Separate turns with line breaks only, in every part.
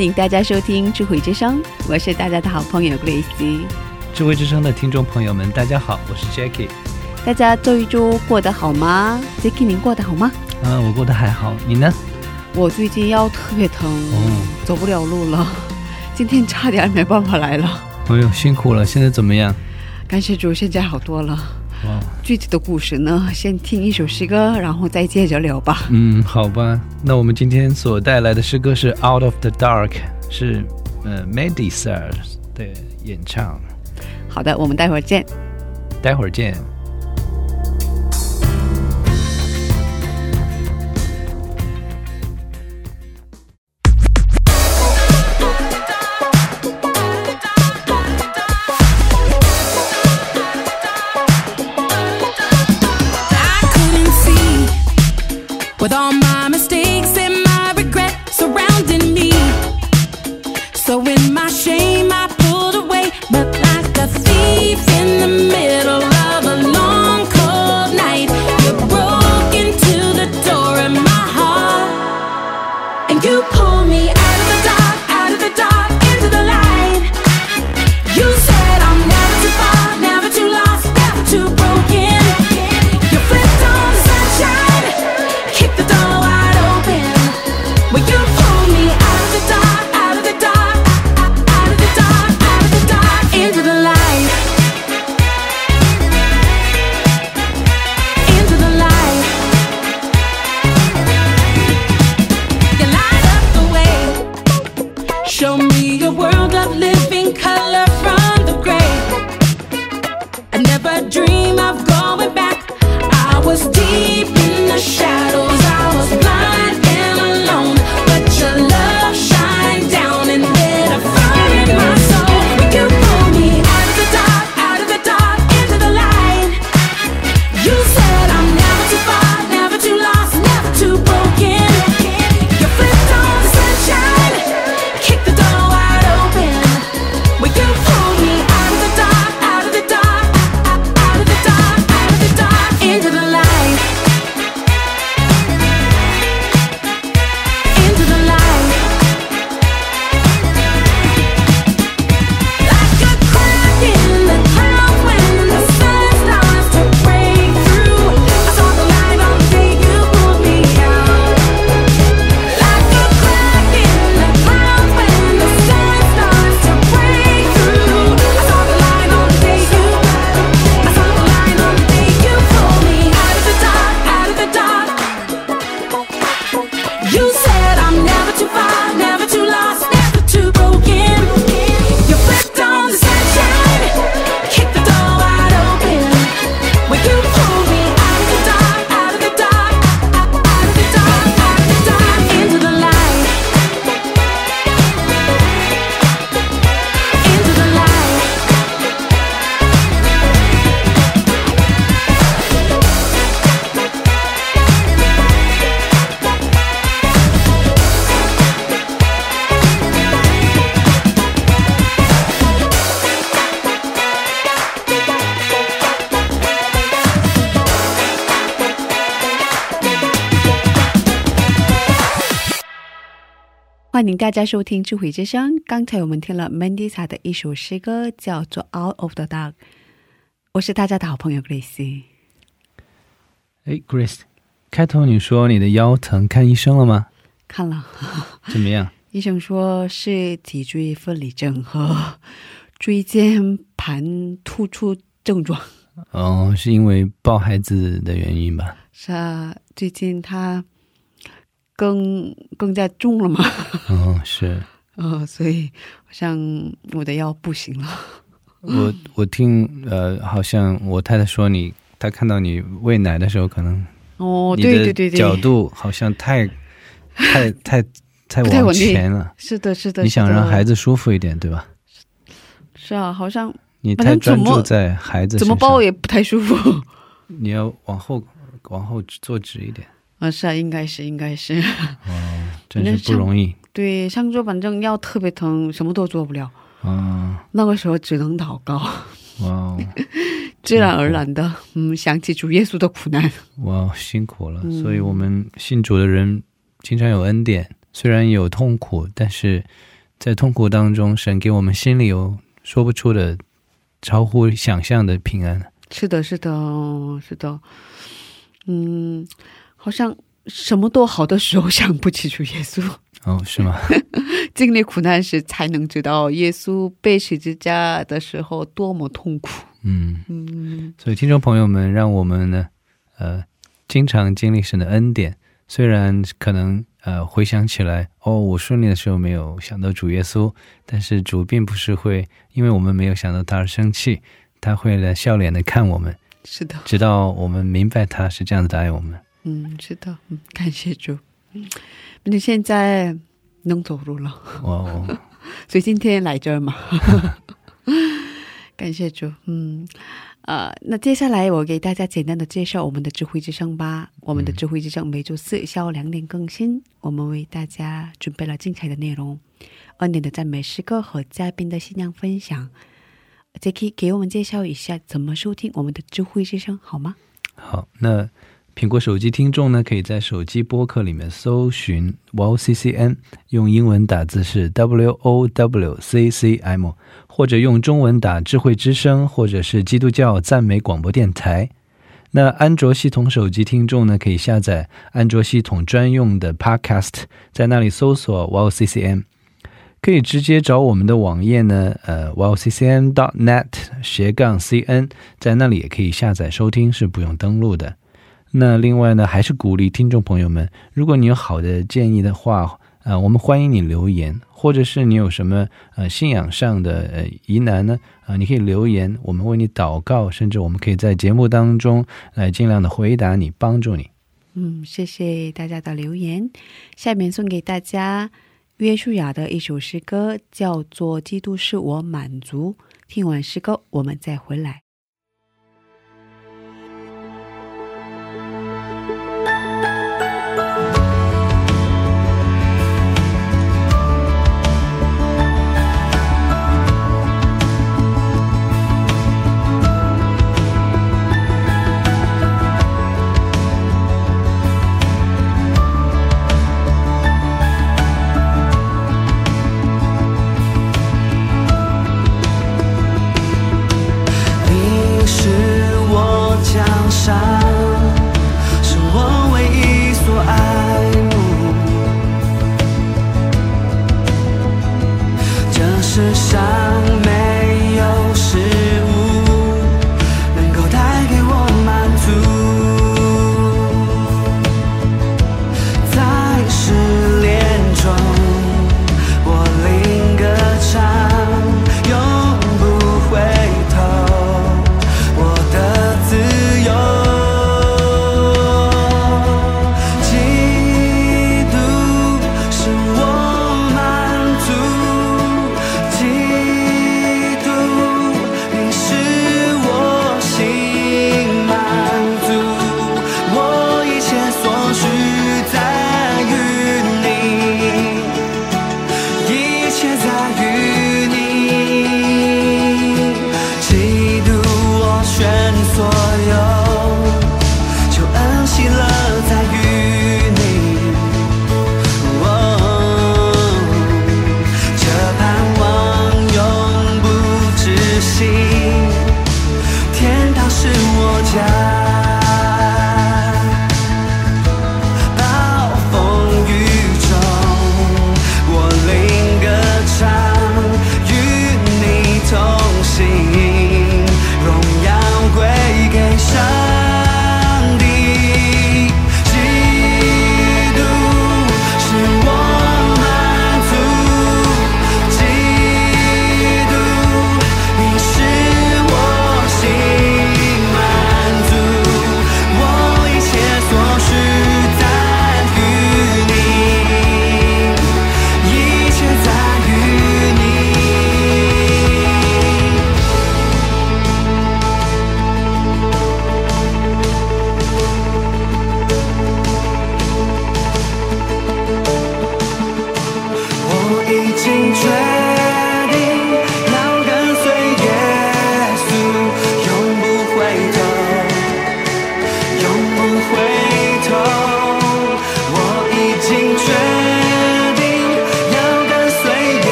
欢迎大家收听智慧之声，我是大家的好朋友 Grace。
智慧之声的听众朋友们，大家好，我是 Jackie。
大家这一周过得好吗？Jacky，您过得好吗？
嗯、我过得还好，你呢？
我最近腰特别疼，
哦，
走不了路了，今天差点没办法来了。
哎呦，辛苦了，现在怎么样？
感谢主，现在好多了。
哇，
具体的故事呢，先听一首诗歌，然后再接着聊吧。
嗯，好吧，那我们今天所带来的诗歌是《Out of the Dark》，是呃 Medisar 的演唱，
好的，我们待会儿见。
待会儿见。
大家收听智慧之声。刚才我们听了 Mandisa 的一首诗歌，叫做《Out of the Dark》。我是大家的好朋友 Grace。
哎，Grace，开头你说你的腰疼，看医生了吗？
看了，
怎么样？
医生说是脊椎分离症和 椎间盘突出症状。
哦，是因为抱孩子的原因吧？
是啊，最近他更更加重了嘛，
嗯，是
呃，所以好像我的腰不行了。
我我听呃，好像我太太说你，她看到你喂奶的时候，可能
哦，对对对对，
角度好像太太太太往前了。
是的，是的，
你想让孩子舒服一点，对吧？
是啊，好像
你
反
太专注在孩子
怎么抱也不太舒服。
你要往后往后坐直一点，
啊，是啊，应该是，应该是。
真是不容易。
对，上周反正腰特别疼，什么都做不了。
啊，
那个时候只能祷告，
哇哦，
自然而然的，嗯，想起主耶稣的苦难。
哇哦，辛苦了。
嗯
所以我们信主的人经常有恩典，虽然有痛苦，但是在痛苦当中，神给我们心里有说不出的、超乎想象的平安。
是的，是的，是的。嗯，好像什么都好的时候想不起主耶稣，
哦，是吗？
经历苦难时才能知道耶稣被十字架的时候多么痛苦。
嗯，
嗯，
所以听众朋友们，让我们呢，呃，经常经历神的恩典。虽然可能呃回想起来，哦，我顺利的时候没有想到主耶稣，但是主并不是会因为我们没有想到他而生气，他会来笑脸的看我们，
是的，
直到我们明白他是这样子的爱我们。
嗯，是的，嗯，感谢主。嗯，你现在能走路了。
哇哦，
所以今天来这儿嘛，感谢主。嗯，呃，那接下来我给大家简单的介绍我们的智慧之声吧。我们的智慧之声每周四下午两点更新，我们为大家准备了精彩的内容，恩典的赞美诗歌和嘉宾的信仰分享。Jacky 给我们介绍一下怎么收听我们的智慧之声好吗？
好，那苹果手机听众呢，可以在手机播客里面搜寻 Wow CCN，用英文打字是 W O W C C M，或者用中文打智慧之声，或者是基督教赞美广播电台。那安卓系统手机听众呢，可以下载安卓系统专用的 Podcast，在那里搜索 WOWCCN，可以直接找我们的网页呢，呃 wowccn.net 斜杠 cn，在那里也可以下载收听，是不用登录的。那另外呢，还是鼓励听众朋友们，如果你有好的建议的话，呃，我们欢迎你留言，或者是你有什么呃信仰上的呃疑难呢，啊、你可以留言，我们为你祷告，甚至我们可以在节目当中来尽量的回答你，帮助你。
嗯，谢谢大家的留言。下面送给大家约书亚的一首诗歌，叫做《基督是我满足》。听完诗歌，我们再回来。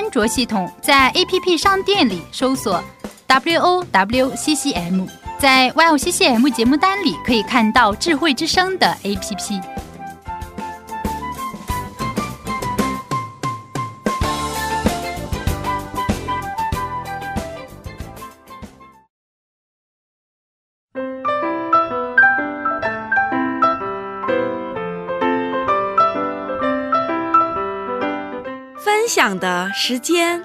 安卓系统在 APP 商店里搜索 WOWCCM，在 W O C C M 节目单里可以看到智慧之声的 APP。
分享的时间。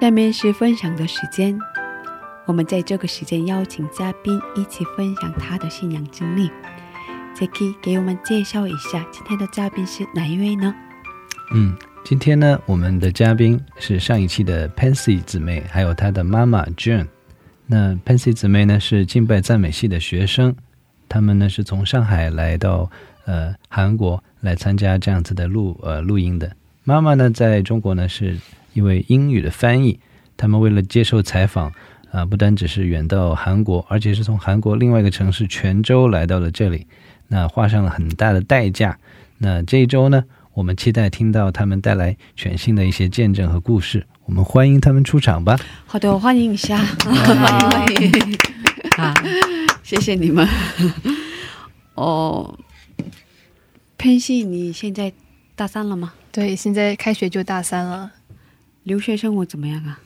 下面是分享的时间，我们在这个时间邀请嘉宾一起分享他的信仰经历。Jacky 给我们介绍一下今天的嘉宾是哪一位呢？
嗯，今天呢，我们的嘉宾是上一期的 Pansy 姊妹，还有她的妈妈 June。那 Pansy 姊妹呢是敬拜赞美系的学生，他们呢是从上海来到呃韩国来参加这样子的录呃录音的。妈妈呢在中国呢是一位英语的翻译，他们为了接受采访啊、不单只是远到韩国，而且是从韩国另外一个城市泉州来到了这里，那花上了很大的代价。那这一周呢，我们期待听到他们带来全新的一些见证和故事。我们欢迎他们出场吧。
好的，欢迎一下，欢 迎，啊，谢谢你们。哦，潘西，你现在大三了吗？
对，现在开学就大三了，
留学生活怎么样啊？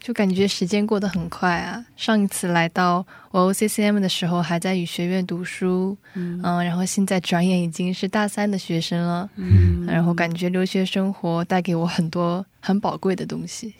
就感觉时间过得很快啊。上一次来到我 OCCM 的时候，还在语学院读书，嗯、然后现在转眼已经是大三的学生了，嗯，然后感觉留学生活带给我很多很宝贵的东西。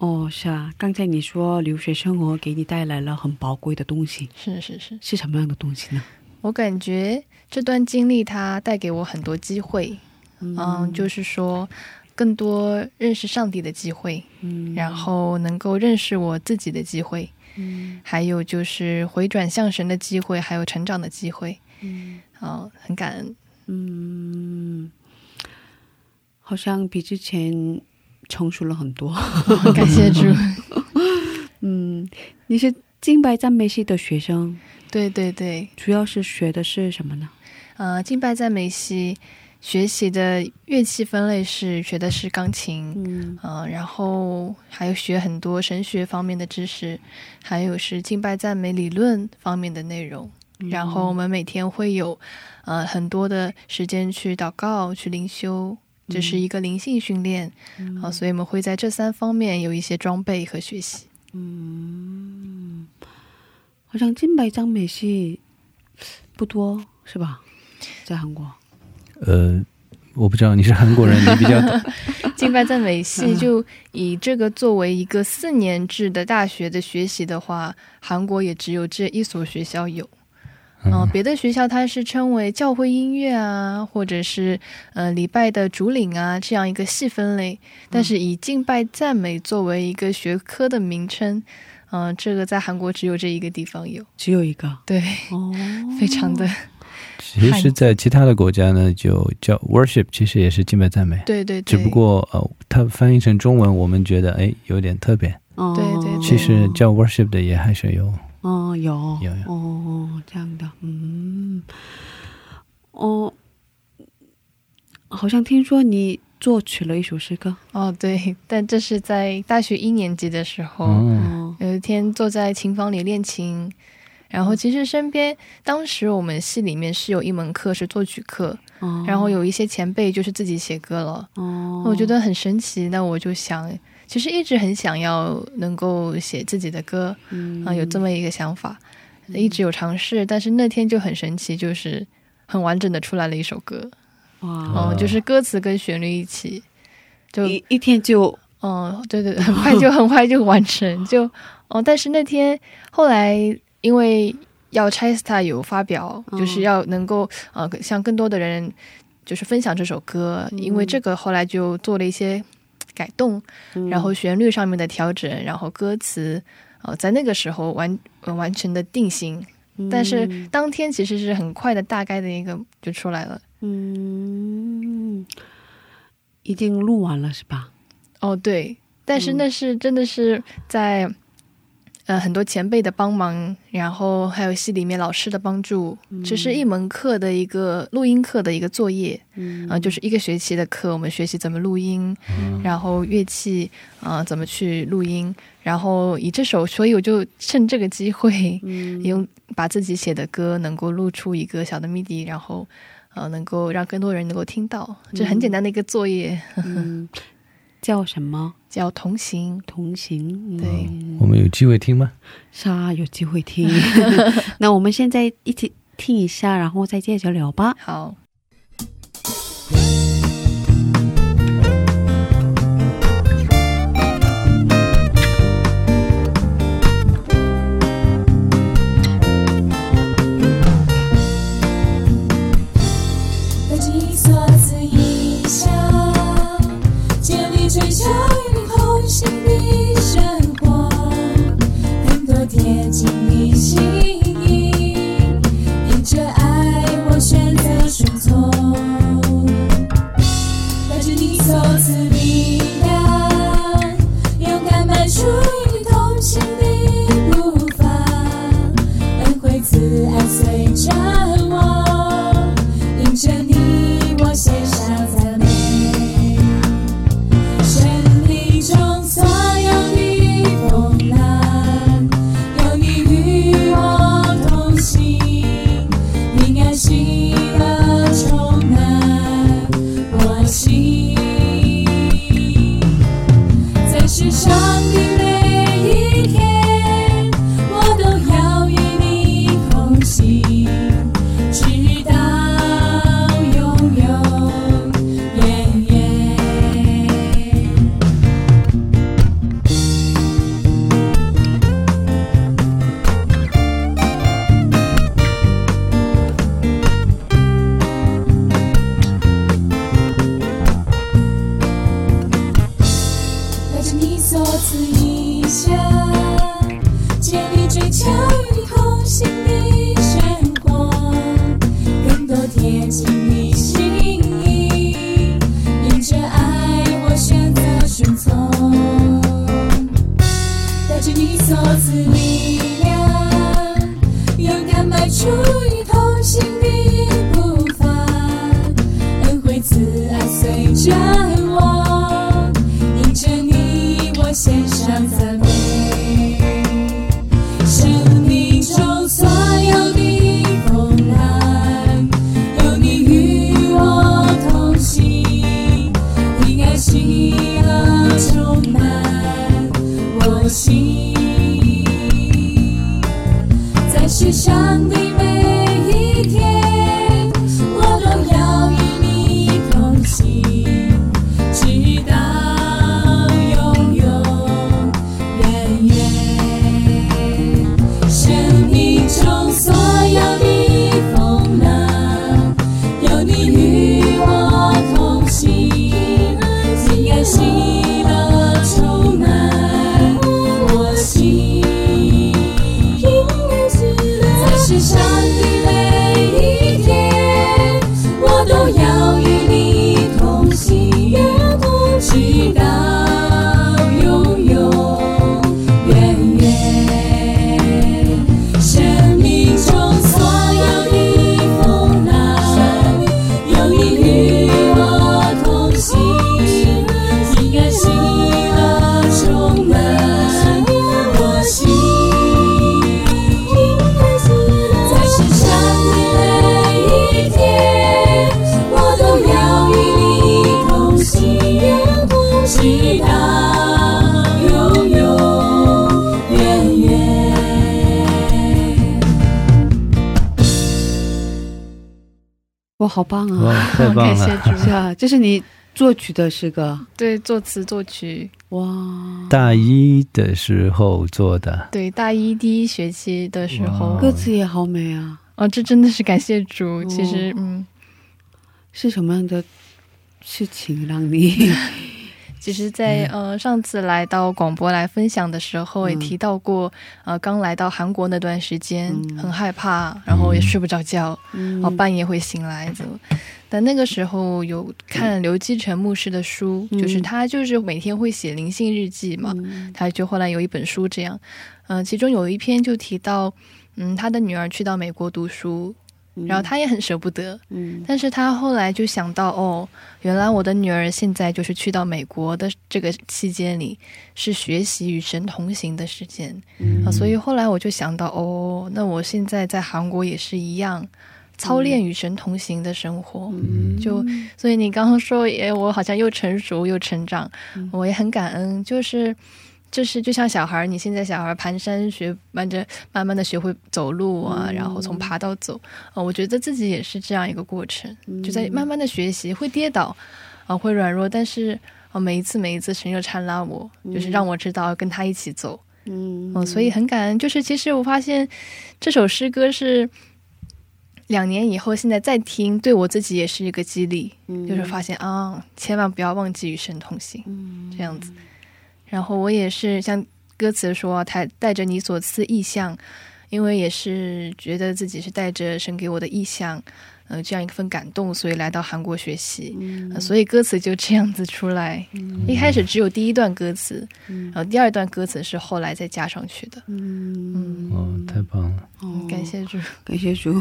哦，是啊，刚才你说留学生活给你带来了很宝贵的东西，
是是是，
是什么样的东西呢？
我感觉这段经历它带给我很多机会，嗯，就是说更多认识上帝的机会，嗯，然后能够认识我自己的机会，嗯，还有就是回转向神的机会，还有成长的机会，嗯，哦，很感恩，
嗯，好像比之前成熟了很多。
感谢主，
嗯，你是敬拜赞美系的学生，
对对对，
主要是学的是什么呢？
呃，敬拜赞美系学习的乐器分类是学的是钢琴，
嗯
呃，然后还有学很多神学方面的知识，还有是敬拜赞美理论方面的内容。然后我们每天会有呃很多的时间去祷告、去灵修，这是一个灵性训练啊、所以我们会在这三方面有一些装备和学习。
嗯，好像敬拜赞美系不多，是吧？在韩国，
呃，我不知道你是韩国人，你比较懂。
敬拜赞美系就以这个作为一个四年制的大学的学习的话，韩国也只有这一所学校有。嗯、别的学校它是称为教会音乐啊，或者是呃礼拜的主领啊这样一个细分类，但是以敬拜赞美作为一个学科的名称，嗯、这个在韩国只有这一个地方有。
只有一个
对，
哦，
非常的
其实，在其他的国家呢，就叫 worship，其实也是敬拜赞美，
对对对，
只不过呃，它翻译成中文，我们觉得哎有点特别。
对对
其实叫 worship 的也还是有。
哦，有
有有。
哦，这样的，嗯，哦，好像听说你作曲了一首诗歌，
哦对，但这是在大学一年级的时候。有一天坐在琴房里练琴，然后其实身边当时我们系里面是有一门课是作曲课，
哦。
然后有一些前辈就是自己写歌了，
哦，
我觉得很神奇。那我就想，其实一直很想要能够写自己的歌，
嗯。
啊、有这么一个想法，一直有尝试，但是那天就很神奇，就是很完整的出来了一首歌，
哇，
哦、就是歌词跟旋律一起，就
一一天就
嗯，对对，很快就很快就完成，就哦，但是那天后来因为要 c h e s t a 有发表，
嗯。
就是要能够呃向更多的人就是分享这首歌，因为这个后来就做了一些改动，然后旋律上面的调整，然后歌词呃在那个时候完、呃、完全的定型，但是当天其实是很快的大概的一个就出来了。
嗯，已经录完了是吧？
哦，对，但是那是真的是在、呃很多前辈的帮忙，然后还有系里面老师的帮助，这是一门课的一个录音课的一个作业，
嗯
啊、就是一个学期的课，我们学习怎么录音，然后乐器啊、怎么去录音，然后以这首，所以我就趁这个机会，用把自己写的歌能够录出一个小的 MIDI，然后呃能够让更多人能够听到，这很简单的一个作业，
嗯，叫什么？
叫同行。
同行。
对
嗯
我们有机会听吗？
是啊，有机会听。那我们现在一起听一下，然后再接着聊吧。
好。
贴近你心
棒
感谢
了！
主。
是啊，这是你作曲的诗歌
对，作词作曲，
哇，
大一的时候做的，
对，大一第一学期的时候，
歌词也好美啊！
哦，这真的是感谢主。其实，嗯，
是什么样的事情让你
其实在，呃上次来到广播来分享的时候，也
嗯
提到过，呃，刚来到韩国那段时间、
嗯。
很害怕，然后也睡不着觉，
嗯。
哦，半夜会醒来的。但那个时候有看刘基成牧师的书，
嗯。
就是他就是每天会写灵性日记嘛，
嗯。
他就后来有一本书这样，嗯、其中有一篇就提到，嗯，他的女儿去到美国读书，然后他也很舍不得，
嗯。
但是他后来就想到，哦，原来我的女儿现在就是去到美国的这个期间里，是学习与神同行的时间、
嗯。
啊，所以后来我就想到，哦，那我现在在韩国也是一样，操练与神同行的生活。
嗯。
就所以你刚刚说，也我好像又成熟又成长，
嗯。
我也很感恩，就是。就是就像小孩儿，你现在小孩儿蹒跚学，慢着慢慢的学会走路啊，
嗯
然后从爬到走，呃，我觉得自己也是这样一个过程，就在慢慢的学习，会跌倒，啊、会软弱，但是啊、呃每一次每一次神又搀拉我，就是让我知道跟他一起走，
嗯。
嗯、所以很感恩。就是其实我发现这首诗歌是两年以后，现在再听，对我自己也是一个激励，就是发现啊，千万不要忘记与神同行，这样子。然后我也是像歌词说，他带着你所赐意象，因为也是觉得自己是带着神给我的意象，呃，这样一份感动，所以来到韩国学习，呃所以歌词就这样子出来。一开始只有第一段歌词，然后第二段歌词是后来再加上去的。
嗯。
哦，太棒了！
哦。
感谢主，
感谢主，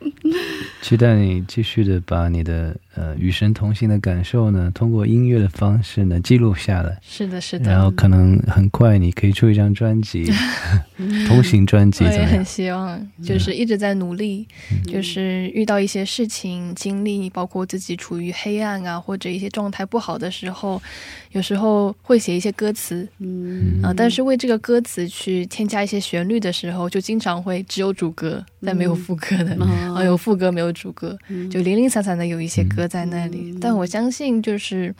期待你继续的把你的呃与神同行的感受呢，通过音乐的方式呢记录下来，
是的，是的。
然后，可能很快你可以出一张专辑，同行专辑
我也很？希望，就是一直在努力，就是遇到一些事情经历，包括自己处于黑暗啊，或者一些状态不好的时候，有时候会写一些歌词，
嗯。
啊、但是为这个歌词去添加一些旋律的时候，就经常会只有主歌，但没有副歌的，
嗯。
啊、有副歌没有主歌，就零零散散的有一些歌在那里。
嗯
但我相信，就是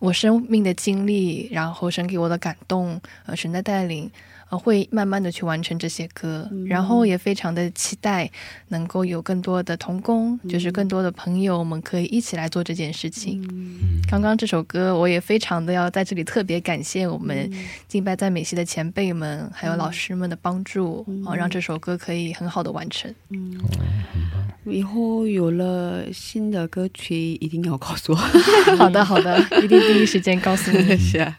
我生命的经历，然后神给我的感动，呃，神的带领。呃，会慢慢的去完成这些歌，然后也非常的期待能够有更多的童工，就是更多的朋友们可以一起来做这件事情。刚刚这首歌，我也非常的要在这里特别感谢我们敬拜在美西的前辈们，还有老师们的帮助，哦，让这首歌可以很好的完成。
嗯以后有了新的歌曲，一定要告诉我。
好的，好的，一定第一时间告诉你。
是啊。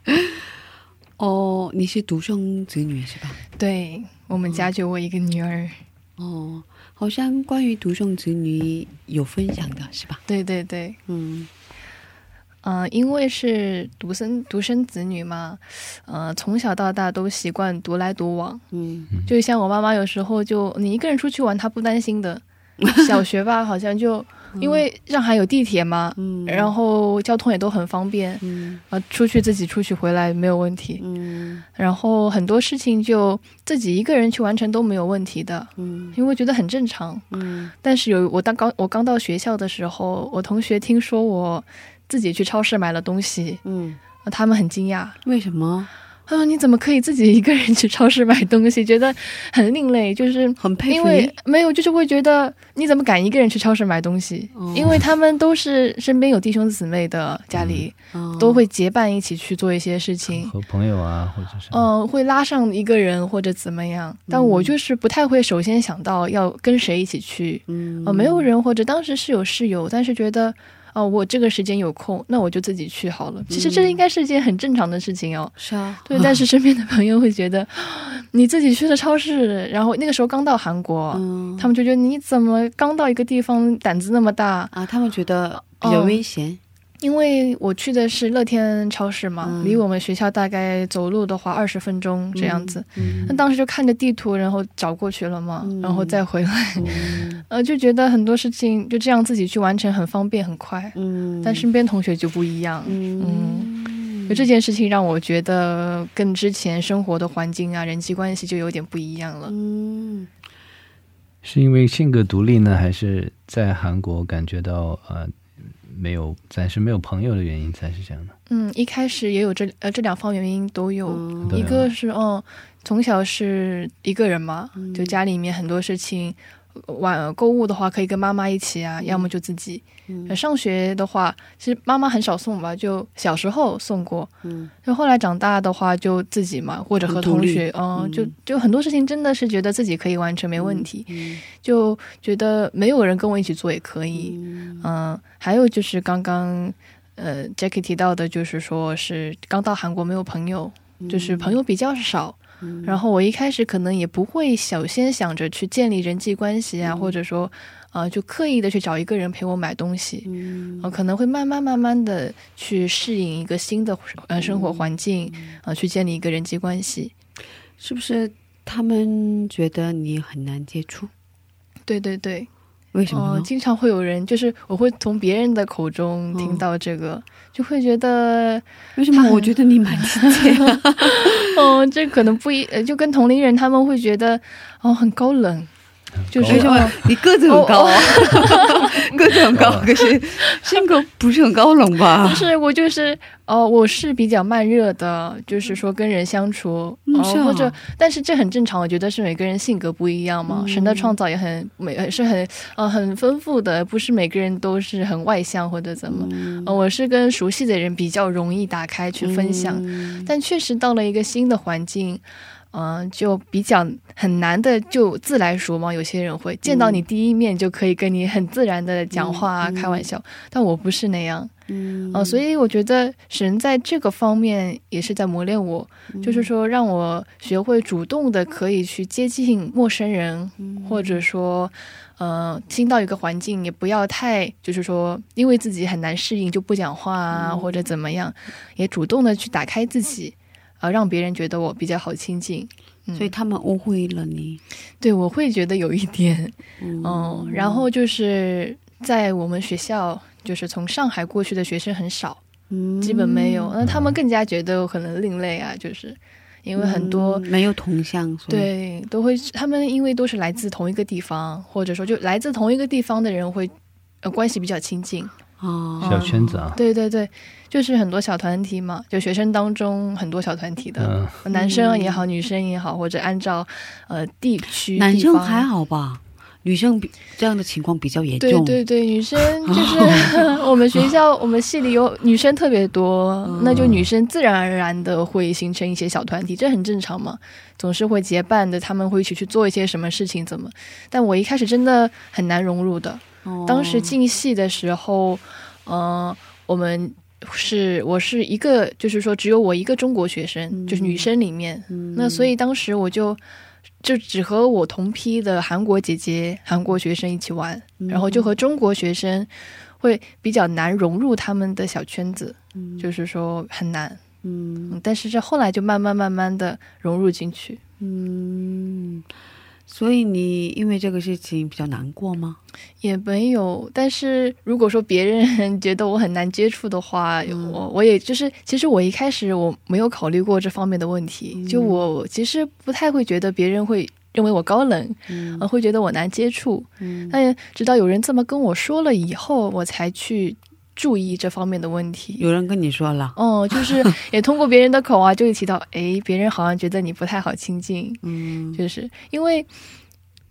哦，你是独生子女是吧？
对我们家就我一个女儿，
哦，好像关于独生子女有分享的是吧？
对对对，
嗯
嗯、因为是独生独生子女嘛，呃，从小到大都习惯独来独往，
嗯
就像我妈妈有时候就你一个人出去玩，她不担心的。小学吧，好像就因为上海有地铁嘛，
嗯，
然后交通也都很方便，
嗯
啊，出去自己出去回来没有问题。
嗯
然后很多事情就自己一个人去完成都没有问题的，
嗯
因为觉得很正常。
嗯
但是有我当刚我刚到学校的时候，我同学听说我自己去超市买了东西，
嗯，
啊他们很惊讶。
为什么？
他说：“你怎么可以自己一个人去超市买东西？觉得很另类，就是
很佩服
因为没有，就是会觉得你怎么敢一个人去超市买东西？
哦
因为他们都是身边有弟兄姊妹的，家里、
哦
都会结伴一起去做一些事情。
和朋友啊，或者是
嗯、会拉上一个人或者怎么样，但我就是不太会首先想到要跟谁一起去。
嗯
呃，没有人或者当时是有室友，但是觉得哦、我这个时间有空，那我就自己去好了。其实这应该是一件很正常的事情哦。
是啊，
对，但是身边的朋友会觉得，你自己去了超市，然后那个时候刚到韩国，
嗯
他们就觉得你怎么刚到一个地方胆子那么大？
啊，他们觉得比较
哦
危险。
因为我去的是乐天超市嘛，
嗯。
离我们学校大概走路的话二十分钟这样子。
嗯
那当时就看着地图，然后找过去了嘛，
嗯。
然后再回来，
嗯。
呃，就觉得很多事情就这样自己去完成很方便很快。
嗯。
但身边同学就不一样，
嗯。
就这件事情让我觉得跟之前生活的环境啊、人际关系就有点不一样了。
嗯。
是因为性格独立呢，还是在韩国感觉到呃没有暂时没有朋友的原因才是这样的？
嗯，一开始也有这呃这两方原因都有，
嗯
一个是嗯，从小是一个人嘛，
嗯
就家里面很多事情，呃晚购物的话可以跟妈妈一起啊，要么就自己。上学的话，其实妈妈很少送吧，就小时候送过，
嗯。
就后来长大的话就自己嘛，或者和同学，嗯，
嗯。
就就很多事情真的是觉得自己可以完成没问题，
嗯。
就觉得没有人跟我一起做也可以，
嗯。
嗯，还有就是刚刚呃 Jackie 提到的，就是说是刚到韩国没有朋友，就是朋友比较少。
嗯。
然后我一开始可能也不会首先想着去建立人际关系啊，或者说，呃，就刻意的去找一个人陪我买东西，
嗯。
呃，可能会慢慢慢慢的去适应一个新的呃生活环境，呃，去建立一个人际关系。
是不是他们觉得你很难接触？
对对对，哦、
为什么呢？
经常会有人，就是我会从别人的口中听到这个，就会觉得，
为什么？我觉得你蛮亲切。的？
哦，这可能不一，呃就跟同龄人他们会觉得，哦，很高冷，就是
为什么？
哦
你个子很高，个子很高，可是性格不是很高冷吧
不？是我就是哦、我是比较慢热的，就是说跟人相处，哦
嗯是啊
或者但是这很正常，我觉得是每个人性格不一样嘛，
嗯
神的创造也很每是很呃很丰富的，不是每个人都是很外向或者怎么。
嗯
呃，我是跟熟悉的人比较容易打开去分享，
嗯
但确实到了一个新的环境。嗯、就比较很难的，就自来熟嘛。有些人会见到你第一面就可以跟你很自然的讲话啊、
嗯
开玩笑，但我不是那样。
嗯。
呃，所以我觉得神在这个方面也是在磨练我，
嗯。
就是说让我学会主动的可以去接近陌生人，
嗯。
或者说，呃，新到一个环境也不要太，就是说因为自己很难适应就不讲话啊，
嗯。
或者怎么样，也主动的去打开自己，啊、让别人觉得我比较好亲近。嗯
所以他们误会了你。
对我会觉得有一点，
嗯
嗯，然后就是在我们学校，就是从上海过去的学生很少。
嗯
基本没有。那他们更加觉得我可能另类啊，就是因为很多、
嗯没有同乡，
对都会，他们因为都是来自同一个地方，或者说就来自同一个地方的人会。呃，关系比较亲近，
哦，
小圈子啊，
对对对，就是很多小团体嘛，就学生当中很多小团体的，
嗯，
男生也好，女生也好，或者按照呃地区，
男
地方
生还好吧？女生比这样的情况比较严重。
对对对，女生就是 我们学校我们系里有女生特别多，
嗯。
那就女生自然而然的会形成一些小团体，这很正常嘛，总是会结伴的，他们会一起去做一些什么事情，怎么？但我一开始真的很难融入的，
哦。
当时进戏的时候，呃，我们。是，我是一个，就是说，只有我一个中国学生，
嗯。
就是女生里面，
嗯。
那所以当时我就就只和我同批的韩国姐姐、韩国学生一起玩，然后就和中国学生会比较难融入他们的小圈子，就是说很难。
嗯。
嗯但是这后来就慢慢慢慢的融入进去。
嗯，所以你因为这个事情比较难过吗？
也没有，但是如果说别人觉得我很难接触的话，
嗯。
我我也就是，其实我一开始我没有考虑过这方面的问题，
嗯。
就我其实不太会觉得别人会认为我高冷，
嗯。
呃，会觉得我难接触。
嗯。
但直到有人这么跟我说了以后，我才去注意这方面的问题。
有人跟你说了，
哦，就是 也通过别人的口啊，就会提到，哎，别人好像觉得你不太好亲近，
嗯。
就是因为，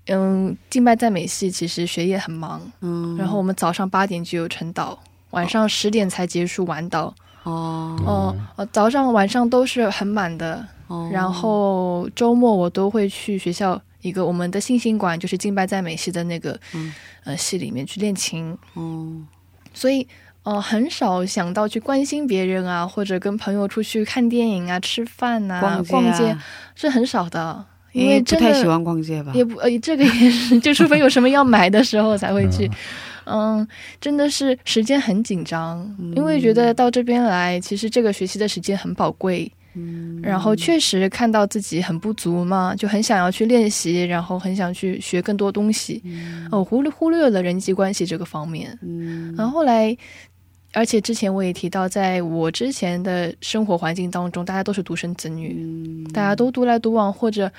嗯，敬拜赞美系其实学业很忙，
嗯，
然后我们早上八点就有晨祷，晚上十点才结束晚祷，
哦。
哦、呃，早上晚上都是很满的，
哦，
然后周末我都会去学校一个我们的信心馆，就是敬拜赞美系的那个、
嗯。
呃系里面去练琴，
哦。
所以呃很少想到去关心别人啊，或者跟朋友出去看电影啊、吃饭呐、
逛街
逛街
啊
是很少的，因
因为
真的
太喜欢逛街吧？
也不呃这个也是，就除非有什么要买的时候才会去。嗯，真的是时间很紧张，因为觉得到这边来，其实这个学习的时间很宝贵。
嗯
然后确实看到自己很不足嘛，就很想要去练习，然后很想去学更多东西。哦，忽略忽略了人际关系这个方面。
嗯
然后后来，而且之前我也提到，在我之前的生活环境当中，大家都是独生子女，
嗯
大家都独来独往，或者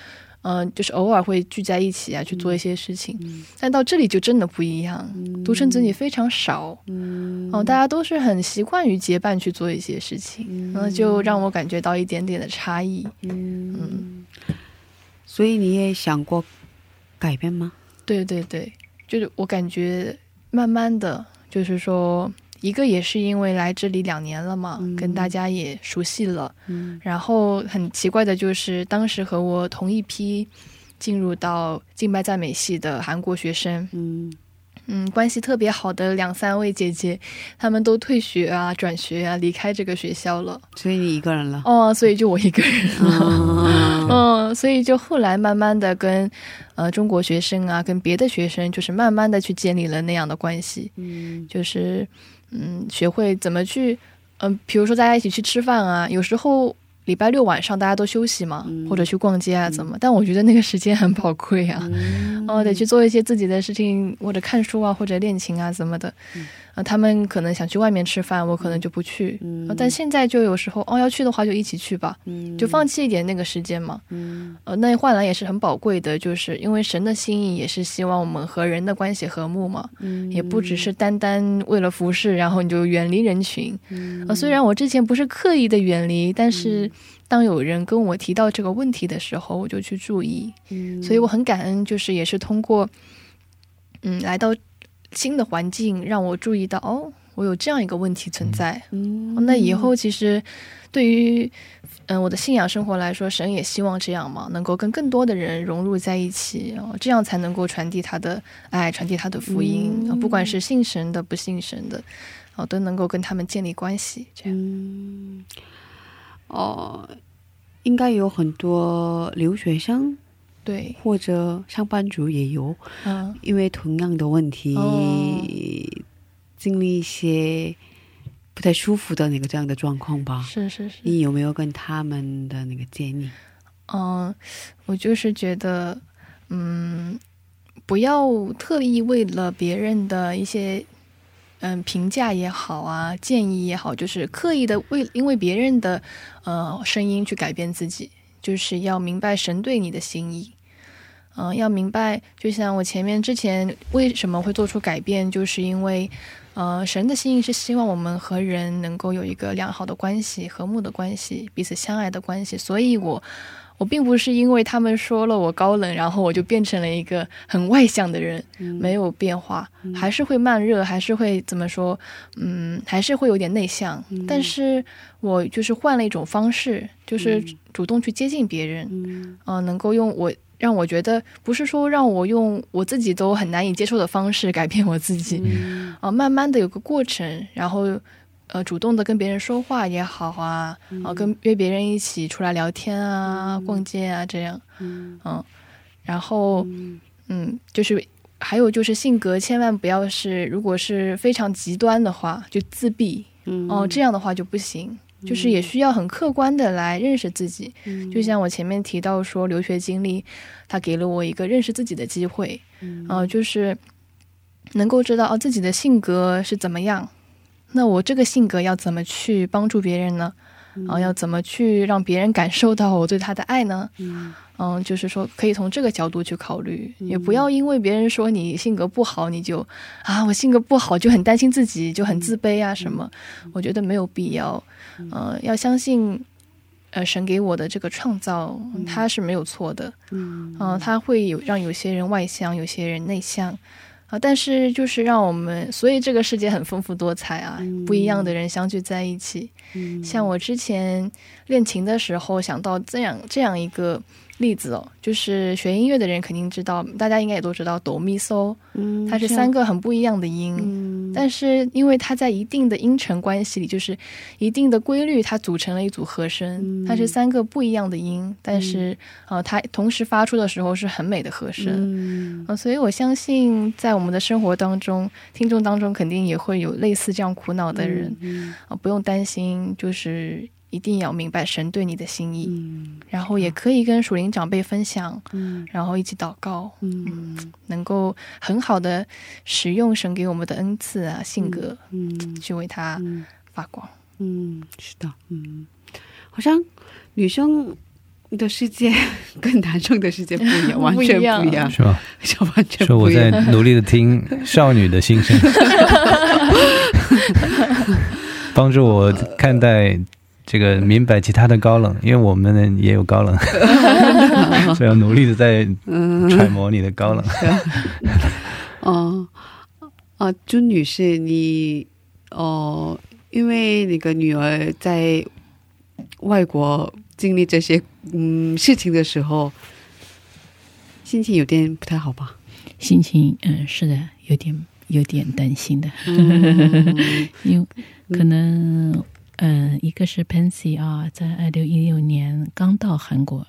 嗯、就是偶尔会聚在一起啊，去做一些事情。
嗯
但到这里就真的不一样，独生子女非常少，
嗯
哦、大家都是很习惯于结伴去做一些事情，嗯、就让我感觉到一点点的差异。
嗯，所以你也想过改变吗？
对对对，就是我感觉慢慢的，就是说，一个也是因为来这里两年了嘛，跟大家也熟悉了，
嗯。
然后很奇怪的就是，当时和我同一批进入到敬拜赞美系的韩国学生，
嗯。
嗯，关系特别好的两三位姐姐，她们都退学啊、转学啊，离开这个学校了。
所以你一个人了。
哦，所以就我一个人了。
嗯
嗯，所以就后来慢慢的跟呃中国学生啊，跟别的学生，就是慢慢的去建立了那样的关系，
嗯。
就是嗯，学会怎么去，嗯、比如说大家一起去吃饭啊，有时候礼拜六晚上大家都休息嘛，或者去逛街啊，怎么？但我觉得那个时间很宝贵啊，哦，得去做一些自己的事情，或者看书啊，或者练琴啊，怎么的。啊，他们可能想去外面吃饭，我可能就不去。呃但现在就有时候，哦，要去的话就一起去吧，就放弃一点那个时间嘛。呃，那换来也是很宝贵的，就是因为神的心意也是希望我们和人的关系和睦嘛，也不只是单单为了服侍，然后你就远离人群。呃，虽然我之前不是刻意的远离，但是当有人跟我提到这个问题的时候，我就去注意。所以我很感恩，就是也是通过，嗯，来到新的环境，让我注意到哦，我有这样一个问题存在。那以后其实对于嗯、我的信仰生活来说，神也希望这样嘛，能够跟更多的人融入在一起，哦，这样才能够传递他的爱，传递他的福音。啊不管是信神的、不信神的，哦，都能够跟他们建立关系。这样，
嗯，哦，应该有很多留学生
对，
或者上班族也有，
嗯，
因为同样的问题、
哦
经历一些不太舒服的那个这样的状况吧。
是是是。
你有没有跟他们的那个建议？
嗯，我就是觉得，嗯，不要特意为了别人的一些嗯评价也好啊，建议也好，就是刻意的为因为别人的呃声音去改变自己，就是要明白神对你的心意。嗯、要明白，就像我前面之前为什么会做出改变，就是因为，呃，神的心意是希望我们和人能够有一个良好的关系、和睦的关系、彼此相爱的关系，所以我我并不是因为他们说了我高冷，然后我就变成了一个很外向的人，没有变化，还是会慢热，还是会怎么说，嗯，还是会有点内向，但是我就是换了一种方式，就是主动去接近别人，嗯、能够用我。让我觉得不是说让我用我自己都很难以接受的方式改变我自己，啊、慢慢的有个过程，然后呃主动的跟别人说话也好啊，啊、跟约别人一起出来聊天啊、逛街啊这样，嗯。然后嗯。就是还有就是性格千万不要是如果是非常极端的话就自闭，哦、这样的话就不行。就是也需要很客观的来认识自己，就像我前面提到说，留学经历，它给了我一个认识自己的机会，呃，就是能够知道哦自己的性格是怎么样，那我这个性格要怎么去帮助别人呢？啊、要怎么去让别人感受到我对他的爱呢？嗯，就是说可以从这个角度去考虑，也不要因为别人说你性格不好，你就啊我性格不好就很担心自己，就很自卑啊什么。我觉得没有必要，呃，要相信，呃，神给我的这个创造，它是没有错的，嗯、呃，它会有让有些人外向，有些人内向。啊、但是就是让我们，所以这个世界很丰富多彩啊，不一样的人相聚在一起。像我之前练琴的时候，想到这样这样一个例子哦，就是学音乐的人肯定知道，大家应该也都知道哆咪嗦，
嗯
它是三个很不一样的音，但是因为它在一定的音程关系里，就是一定的规律，它组成了一组和声，它是三个不一样的音，但是呃，它同时发出的时候是很美的和声。
嗯。
呃，所以我相信，在我们的生活当中，听众当中肯定也会有类似这样苦恼的人，啊、不用担心，就是一定要明白神对你的心意，然后也可以跟属灵长辈分享，嗯。然后一起祷告，嗯，能够很好的使用神给我们的恩赐啊、性格，
嗯
去为他发光。
嗯，是的，嗯，好像女生的世界跟男生的世界不一样，完全不一样，
一样。
是吧？
就完全
说我
不一样。
在努力的听少女的心声，帮助我看待这个明白其他的高冷，因为我们也有高冷，所以要努力的在揣摩你的高冷。
哦，啊，朱女士，你哦，因为那个女儿在外国经历这些嗯事情的时候，心情有点不太好吧？
心情，嗯，是的，有点有点担心的，
嗯
因为可能，嗯，一个是 Pansy 啊，在二零一六年刚到韩国，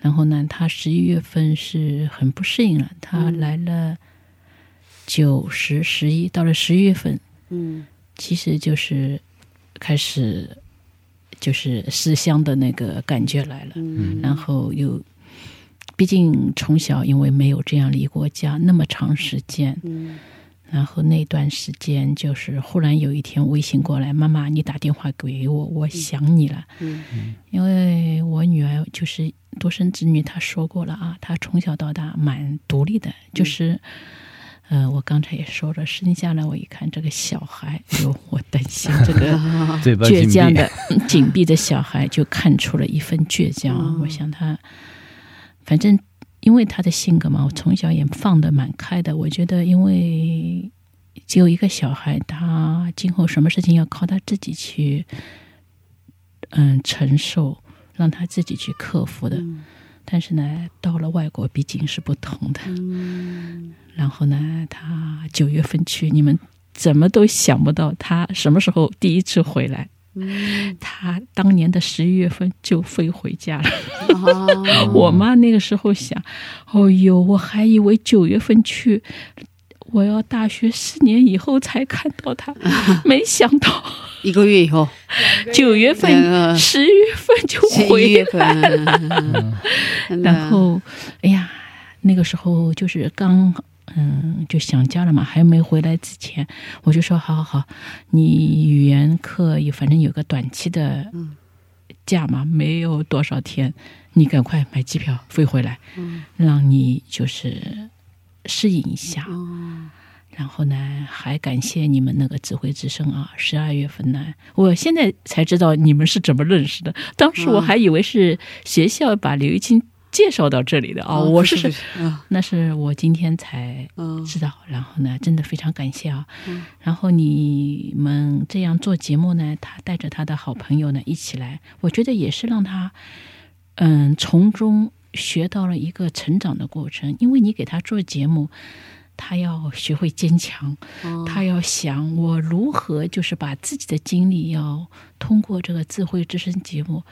然后呢，他十一月份是很不适应了，他来了九十十一，到了十一月份，
嗯。
其实就是开始就是思乡的那个感觉来了，
嗯。
然后又，毕竟从小因为没有这样离过家那么长时间，
嗯
然后那段时间就是忽然有一天微信过来，妈妈你打电话给我，我想你了。
嗯
因为我女儿就是独生子女，她说过了啊，她从小到大蛮独立的，就是。呃，我刚才也说了，生下来我一看这个小孩，哎呦，我担心这个 倔强的、嗯紧闭的小孩，就看出了一份倔强。我想他，反正因为他的性格嘛，我从小也放的蛮开的。我觉得，因为只有一个小孩，他今后什么事情要靠他自己去，嗯，承受，让他自己去克服的。但是呢，到了外国毕竟是不同的。然后呢，他九月份去，你们怎么都想不到他什么时候第一次回来。他当年的十一月份就飞回家了。
哦
我妈那个时候想，哦呦，我还以为九月份去，我要大学四年以后才看到他，没想到
一个月以后，
九月份、
嗯
十月份就回
月
来，了。然后，哎呀，那个时候就是刚。嗯，就想家了嘛，还没回来之前，我就说好好好，你语言课有反正有个短期的假嘛，没有多少天，你赶快买机票飞回来，让你就是适应一下。然后呢，还感谢你们那个指挥之声啊，十二月份呢，我现在才知道你们是怎么认识的。当时我还以为是学校把刘玉清介绍到这里的啊、
哦
我是
是
那是我今天才
嗯
知道。然后呢，真的非常感谢啊。然后你们这样做节目呢，他带着他的好朋友呢一起来，我觉得也是让他嗯从中学到了一个成长的过程，因为你给他做节目。他要学会坚强，他要想我如何就是把自己的经历要通过这个智慧之声节目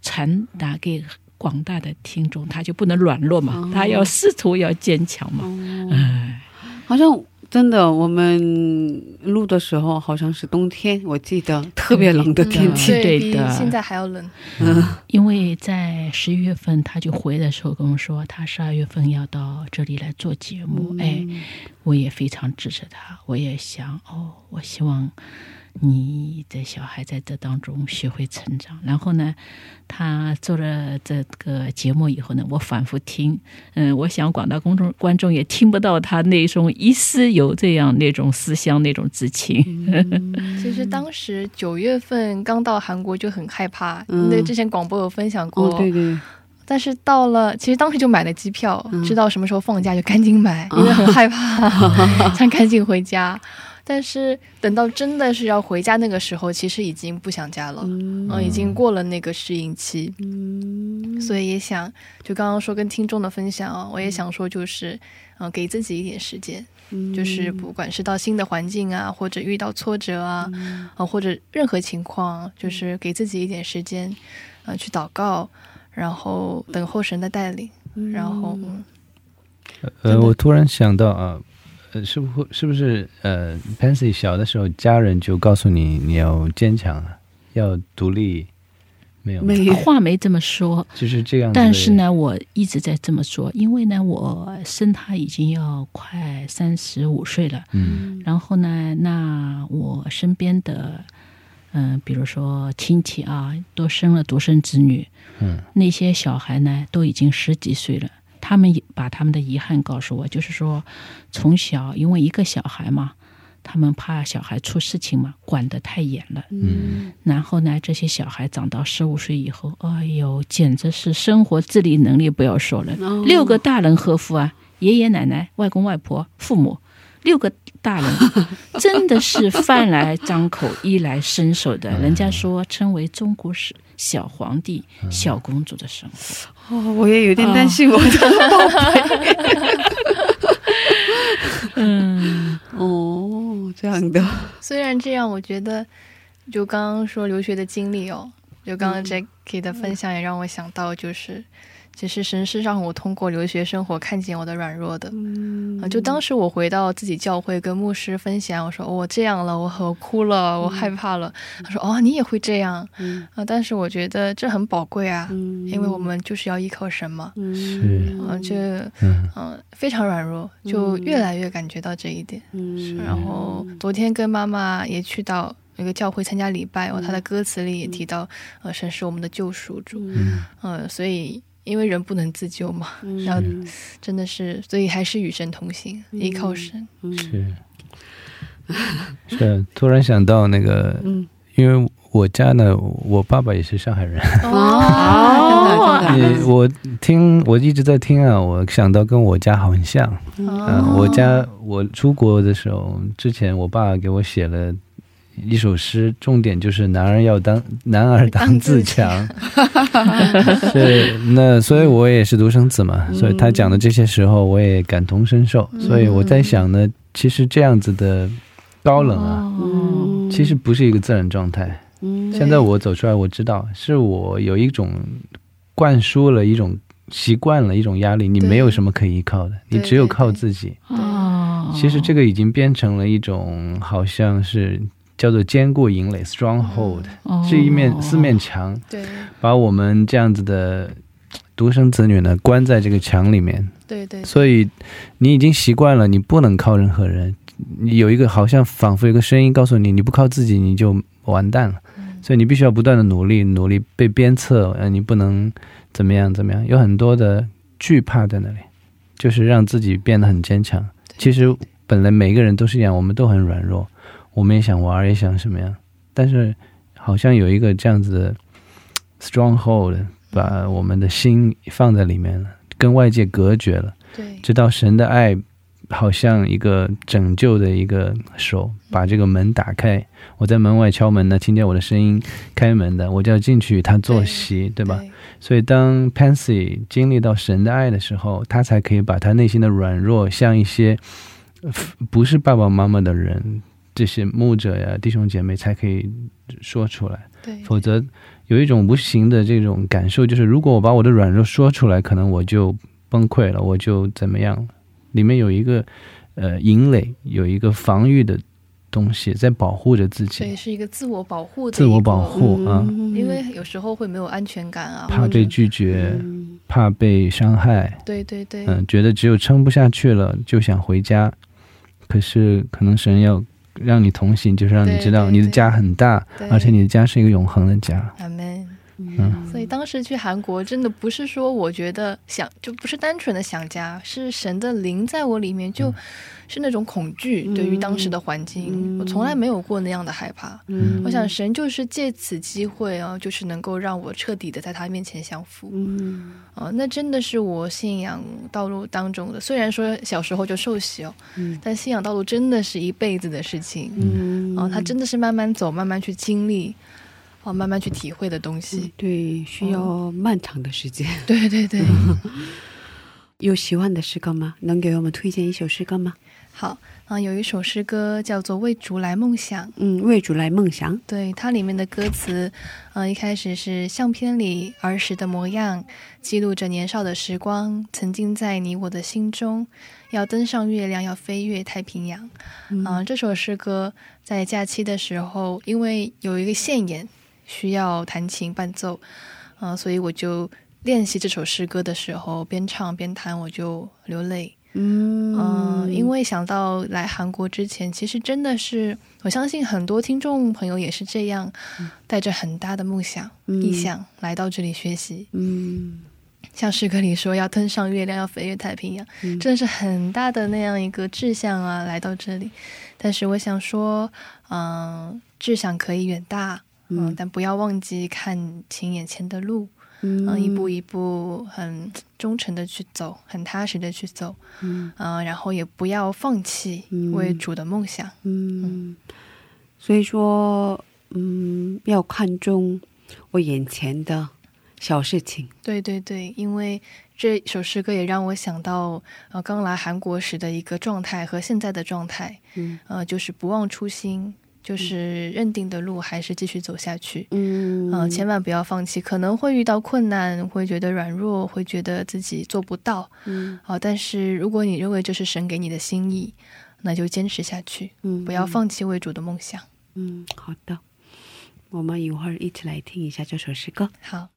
传达给广大的听众，他就不能软弱嘛，他要试图要坚强嘛。哎，
好像真的，我们录的时候好像是冬天，我记得特别冷的天气。
对的
比现在还要冷。
嗯因为在十一月份他就回的时候跟我说，他十二月份要到这里来做节目。哎，我也非常支持他，我也想哦，我希望你的小孩在这当中学会成长。然后呢，他做了这个节目以后呢，我反复听，嗯，我想广大公众观众也听不到他那种一丝有这样那种思乡那种之情。
其实当时九月份刚到韩国就很害怕，
嗯
那之前广播有分享过。
哦，对对，
但是到了，其实当时就买了机票，
嗯
知道什么时候放假就赶紧买，因为很害怕，想赶紧回家。但是等到真的是要回家那个时候，其实已经不想家了，嗯，已经过了那个适应期，
嗯。
所以也想就刚刚说跟听众的分享啊，我也想说就是，嗯、给自己一点时间，
嗯。
就是不管是到新的环境啊，或者遇到挫折啊，啊、或者任何情况，就是给自己一点时间，呃，去祷告，然后等候神的带领，然后嗯
呃，我突然想到啊，呃，是不是是不是呃，Pansy 小的时候家人就告诉你你要坚强啊，要独立，没有？
没
话没这么说，
就是这样。
但是呢，我一直在这么说，因为呢，我生他已经要快三十五岁了，
嗯。
然后呢，那我身边的嗯、比如说亲戚啊，都生了独生子女，
嗯，
那些小孩呢都已经十几岁了，他们也把他们的遗憾告诉我，就是说从小因为一个小孩嘛，他们怕小孩出事情嘛，管得太严了。
嗯。
然后呢，这些小孩长到十五岁以后，哎呦，简直是生活自理能力不要说了，
哦。
六个大人呵护啊，爷爷奶奶、外公外婆、父母，六个大人，真的是饭来张口、衣来伸手的。人家说称为中国式小皇帝、小公主的生活。
哦，我也有点担心我的宝贝。
嗯，
哦，这样的，
虽然这样，我觉得就刚刚说留学的经历哦，就刚刚 Jackie 的分享也让我想到，就是、其实神是让我通过留学生活看见我的软弱的。
嗯。
啊，就当时我回到自己教会跟牧师分享，我说、哦我这样了，我我哭了，我害怕了。他说哦，你也会这样。
嗯。
啊？但是我觉得这很宝贵啊，
嗯。
因为我们就是要依靠神嘛。
是。
啊，这
嗯。
嗯非常软弱，就越来越感觉到这一点。
嗯。
然后昨天跟妈妈也去到一个教会参加礼拜哦，她的歌词里也提到，呃，神是我们的救赎主，
嗯。
呃，所以因为人不能自救嘛，然后真的是，所以还是与神同行，依靠神。
是。是，突然想到那个，
嗯。
因为我家呢，我爸爸也是上海人。
哦，真的真的，
你我听我一直在听啊，我想到跟我家很像。嗯、
哦
我家我出国的时候，之前我爸给我写了一首诗，重点就是男儿要当男儿当自强。是那，所以我也是独生子嘛，所以他讲的这些时候，我也感同身受。所以我在想呢，其实这样子的高冷啊，
哦，
其实不是一个自然状态。
嗯
现在我走出来，我知道是我有一种灌输了一种习惯了一种压力，你没有什么可以依靠的，你只有靠自己。
哦，
其实这个已经变成了一种好像是叫做坚固营垒 （stronghold），、
哦
是一面四面墙，
对
把我们这样子的独生子女呢关在这个墙里面。
对对，
所以你已经习惯了，你不能靠任何人。你有一个好像仿佛有个声音告诉你，你不靠自己你就完蛋了。所以你必须要不断的努力，努力被鞭策，呃，你不能怎么样怎么样，有很多的惧怕在那里，就是让自己变得很坚强。其实本来每个人都是一样，我们都很软弱，我们也想玩，也想什么呀，但是好像有一个这样子的 stronghold，把我们的心放在里面了，跟外界隔绝了。
对
直到神的爱好像一个拯救的一个手，把这个门打开。我在门外敲门呢，听见我的声音，开门的，我就要进去与他坐席，对吧？所以当 Pansy 经历到神的爱的时候，他才可以把他内心的软弱，像一些呃不是爸爸妈妈的人，这些牧者呀、弟兄姐妹才可以说出来。
对，
否则有一种无形的这种感受，就是如果我把我的软弱说出来，可能我就崩溃了，我就怎么样了？里面有一个呃营垒，有一个防御的东西在保护着自己，对，
是一个自我保护的
自我保护啊，
因为有时候会没有安全感啊，
怕被拒绝，怕被伤害，
对对对，
嗯，觉得只有撑不下去了就想回家，可是可能神要让你同行，就是让你知道你的家很大，而且你的家是一个永恒的家。
阿门。
嗯，
所以当时去韩国，真的不是说我觉得想，就不是单纯的想家，是神的灵在我里面，
嗯
就是那种恐惧。对于当时的环境，
嗯
我从来没有过那样的害怕。
嗯
我想神就是借此机会啊，就是能够让我彻底的在他面前降服。
嗯
啊，那真的是我信仰道路当中的。虽然说小时候就受洗哦，
嗯
但信仰道路真的是一辈子的事情。
嗯
啊，他真的是慢慢走，慢慢去经历，哦，慢慢去体会的东西。
对，需要漫长的时间。
对对对，
有喜欢的诗歌吗？能给我们推荐一首诗歌吗？
好，啊、有一首诗歌叫做《为主来梦想》。
嗯，为主来梦想。
对，它里面的歌词，呃，一开始是相片里儿时的模样，记录着年少的时光，曾经在你我的心中，要登上月亮，要飞越太平洋。啊、这首诗歌在假期的时候，因为有一个现演需要弹琴伴奏，呃，所以我就练习这首诗歌的时候，边唱边弹，我就流泪。
嗯
嗯，因为想到来韩国之前，其实真的是，我相信很多听众朋友也是这样，带着很大的梦想、
嗯
意向来到这里学习。
嗯
像诗歌里说要登上月亮，要飞越太平洋，
嗯
真的是很大的那样一个志向啊，来到这里。但是我想说，嗯、志向可以远大，嗯、但不要忘记看清眼前的路，
嗯。
嗯、一步一步很忠诚的去走，很踏实的去走，
嗯。
嗯、然后也不要放弃
嗯。
为主的梦想。
嗯，所以说，嗯，要看重我眼前的小事情。
对对对，因为这首诗歌也让我想到，呃，刚来韩国时的一个状态和现在的状态，
嗯。
呃，就是不忘初心，就是认定的路还是继续走下去，
嗯
呃、千万不要放弃，可能会遇到困难，会觉得软弱，会觉得自己做不到，
嗯
好、但是如果你认为这是神给你的心意，那就坚持下去，
嗯
不要放弃为主的梦想。
嗯，好的，我们一会儿一起来听一下这首诗歌。
好。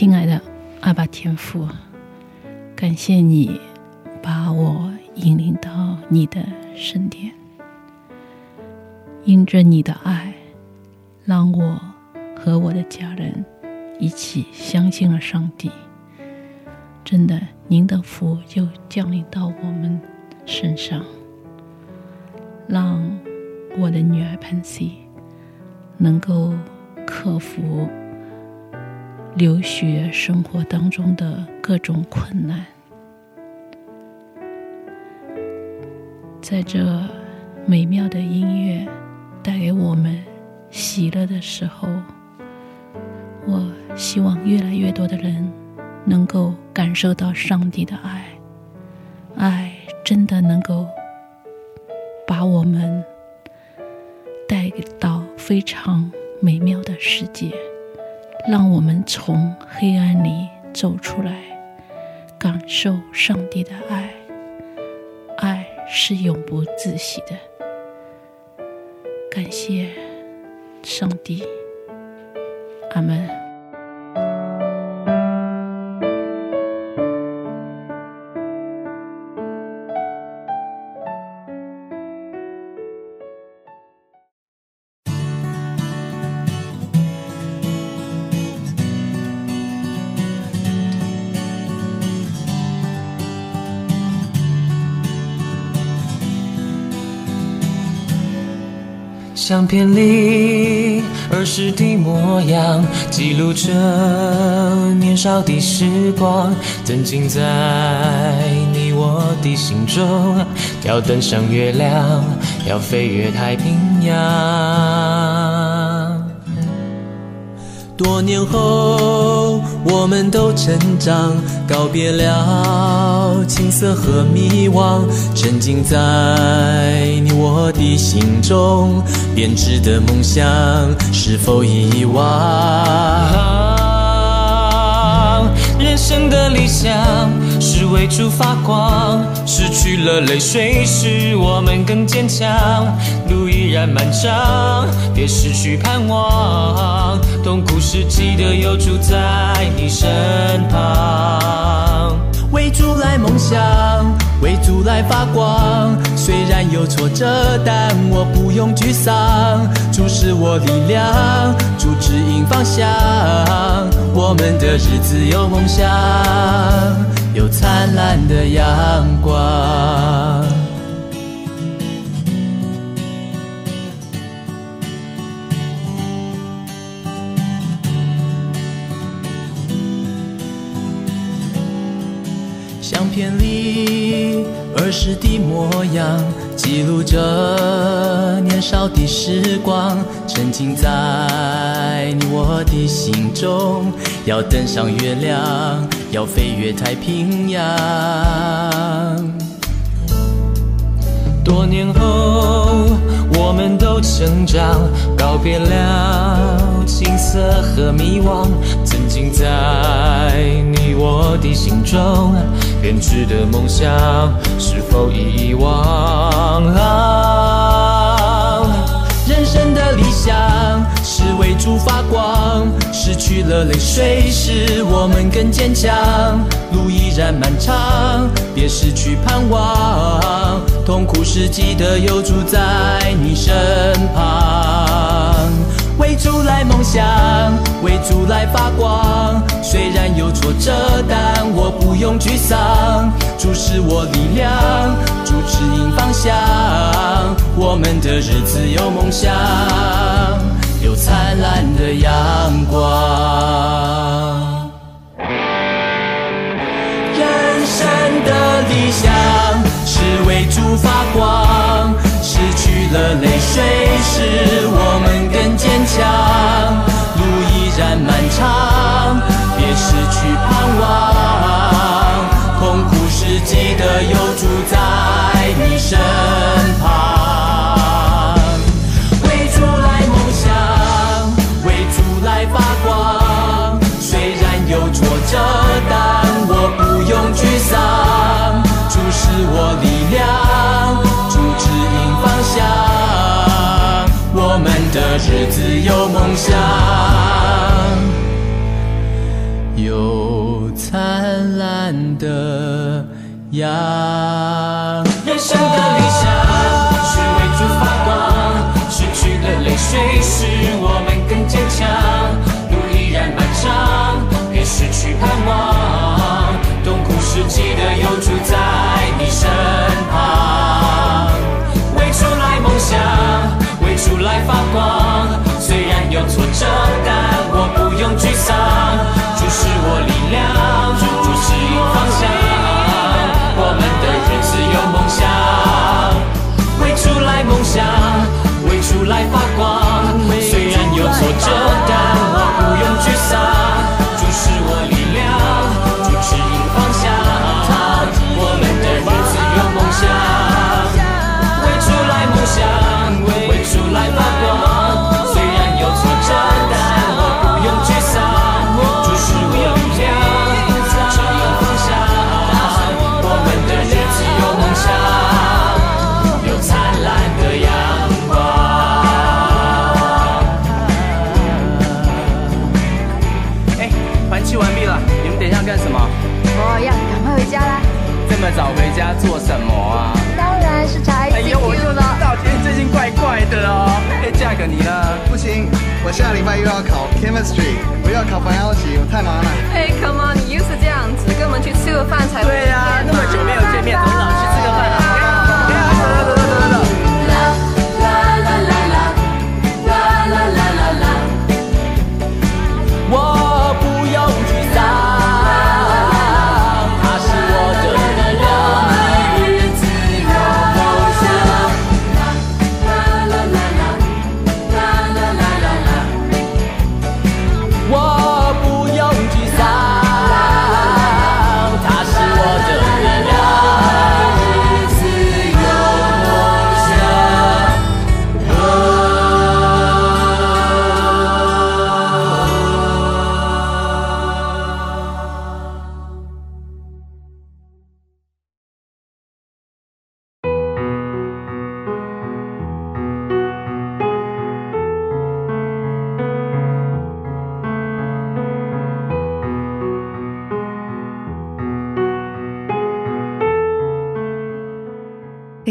亲爱的阿爸天父，感谢你把我引领到你的圣殿，因着你的爱，让我和我的家人一起相信了上帝。真的，您的福就降临到我们身上，让我的女儿潘西能够克服留学生活当中的各种困难，在这美妙的音乐带给我们喜乐的时候，我希望越来越多的人能够感受到上帝的爱，爱真的能够把我们带到非常美妙的世界。让我们从黑暗里走出来，感受上帝的爱。爱是永不自息的。感谢上帝，阿门。
相片里儿时的模样，记录着年少的时光，曾经在你我的心中。要登上月亮，要飞越太平洋。多年后，我们都成长，告别了青涩和迷惘，沉浸在你我的心中，编织的梦想是否遗忘？人生的理想是为主发光，失去了泪水使我们更坚强。路依然漫长，别失去盼望。痛苦时记得有主在你身旁。为主来梦想，为主来发光。虽然有挫折，但我不用沮丧。主是我力量，主指引方向。我们的日子有梦想，有灿烂的阳光。片里儿时的模样，记录着年少的时光，沉浸在你我的心中。要登上月亮，要飞越太平洋。多年后，我们都成长，告别了青涩和迷惘，曾经在我的心中编织的梦想是否遗忘？人生的理想是为主发光，失去了泪水使我们更坚强。路依然漫长，别失去盼望。痛苦时记得有主在你身旁。为主来梦想，为主来发光。虽然有挫折，但我不用沮丧。主是我力量，主指引方向。我们的日子有梦想，有灿烂的阳光。人生的理想是为主发光，失去了泪水是我们强。路依然漫长，别失去盼望。痛苦时记得有主在你身的日子有梦想，有灿烂的阳。人生的理想是为主发光，失去了泪水使我们更坚强。路依然漫长，别失去盼望。痛苦时记得有主在发光。虽然有挫折，但我不用沮丧。主是我力量，主指引方向。我们的日子有梦想，为出来梦想，为出来发光。虽然有挫折，但
要
考 chemistry，不要考 biology，我太忙了。
Hey，come on，你又是这样子，跟我们去吃个饭才会
对呀、那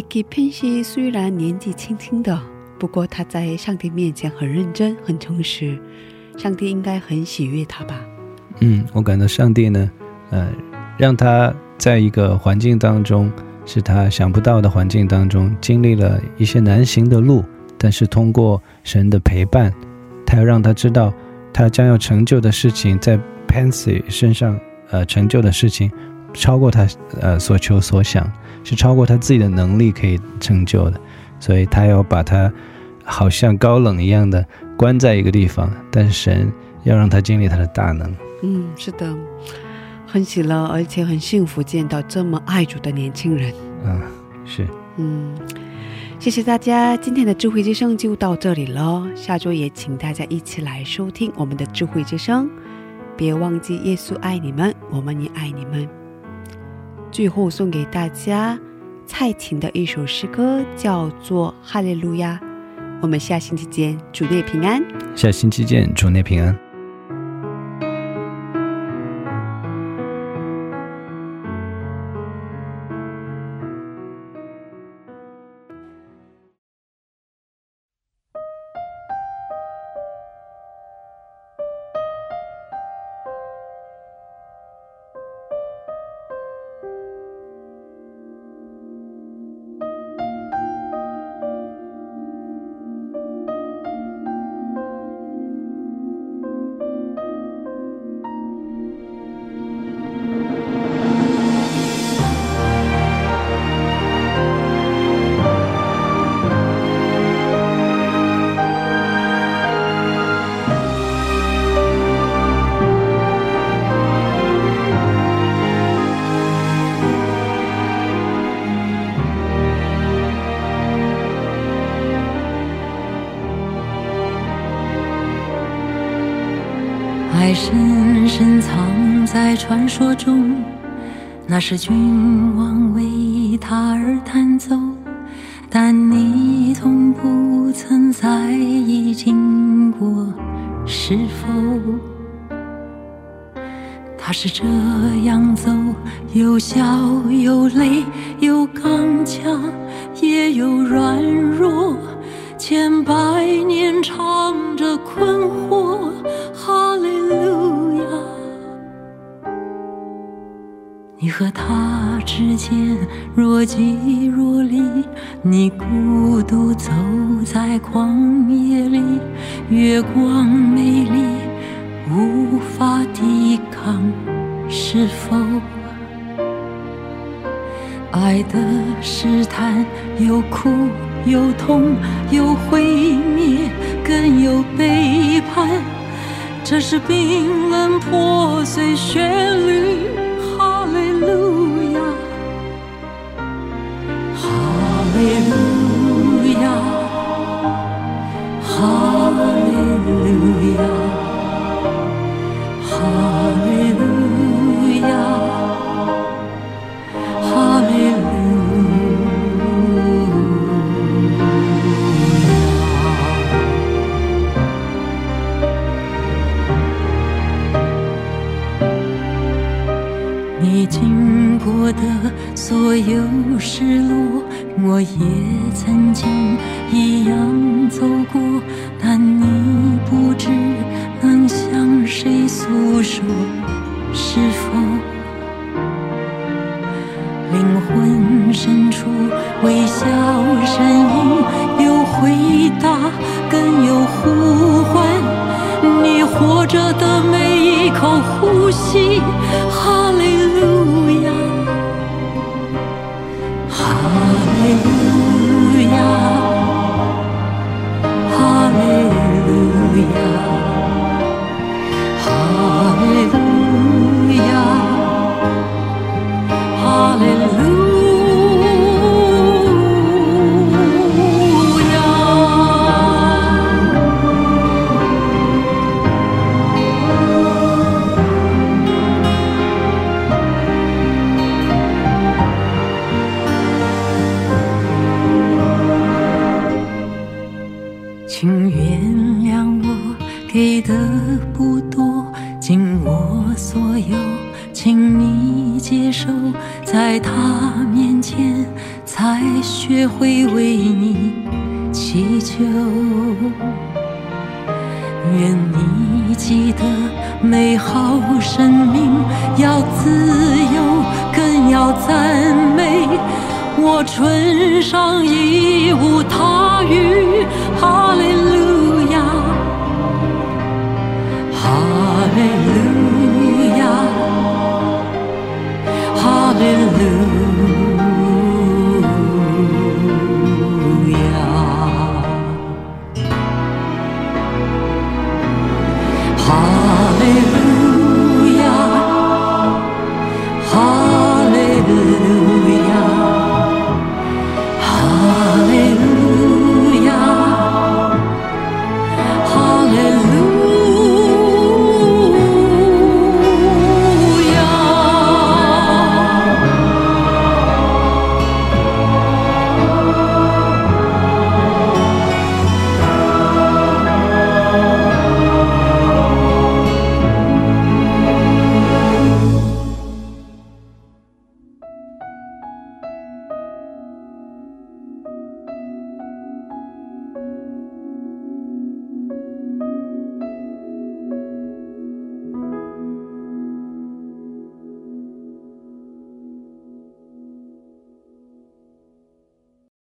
Becky Pensy 虽然年纪轻轻的，不过他在上帝面前很认真、很诚实，上帝应该很喜悦他吧？
嗯，我感到上帝呢，呃，让他在一个环境当中，是他想不到的环境当中，经历了一些难行的路，但是通过神的陪伴，他要让他知道，他将要成就的事情，在 Pansy 身上，呃，成就的事情，超过他呃所求所想，是超过他自己的能力可以成就的，所以他要把他好像高冷一样的关在一个地方，但是神要让他经历他的大能。
嗯，是的，很喜乐，而且很幸福，见到这么爱主的年轻人。
嗯，是。
嗯，谢谢大家，今天的智慧之声就到这里了。下周也请大家一起来收听我们的智慧之声。别忘记耶稣爱你们，我们也爱你们。最后送给大家蔡琴的一首诗歌，叫做《哈利路亚》。我们下星期见，主内平安。
下星期见，主内平安。
是君王为他而弹奏，但你从不曾在意经过，是否？他是这样走，有笑有泪，有刚强，也有软弱，千百年长和他之间若即若离，你孤独走在旷野里，月光美丽，无法抵抗，是否？爱的试探，有苦有痛，有毁灭，更有背叛。这是冰冷破碎旋律，哈利路亚哈利路亚哈利路亚哈利路亚你经过的所有失落我也曾经一样走过，但你不知能向谁诉说，是否？灵魂深处微笑声音，有回答，更有呼唤。你活着的每一口呼吸，哈上一。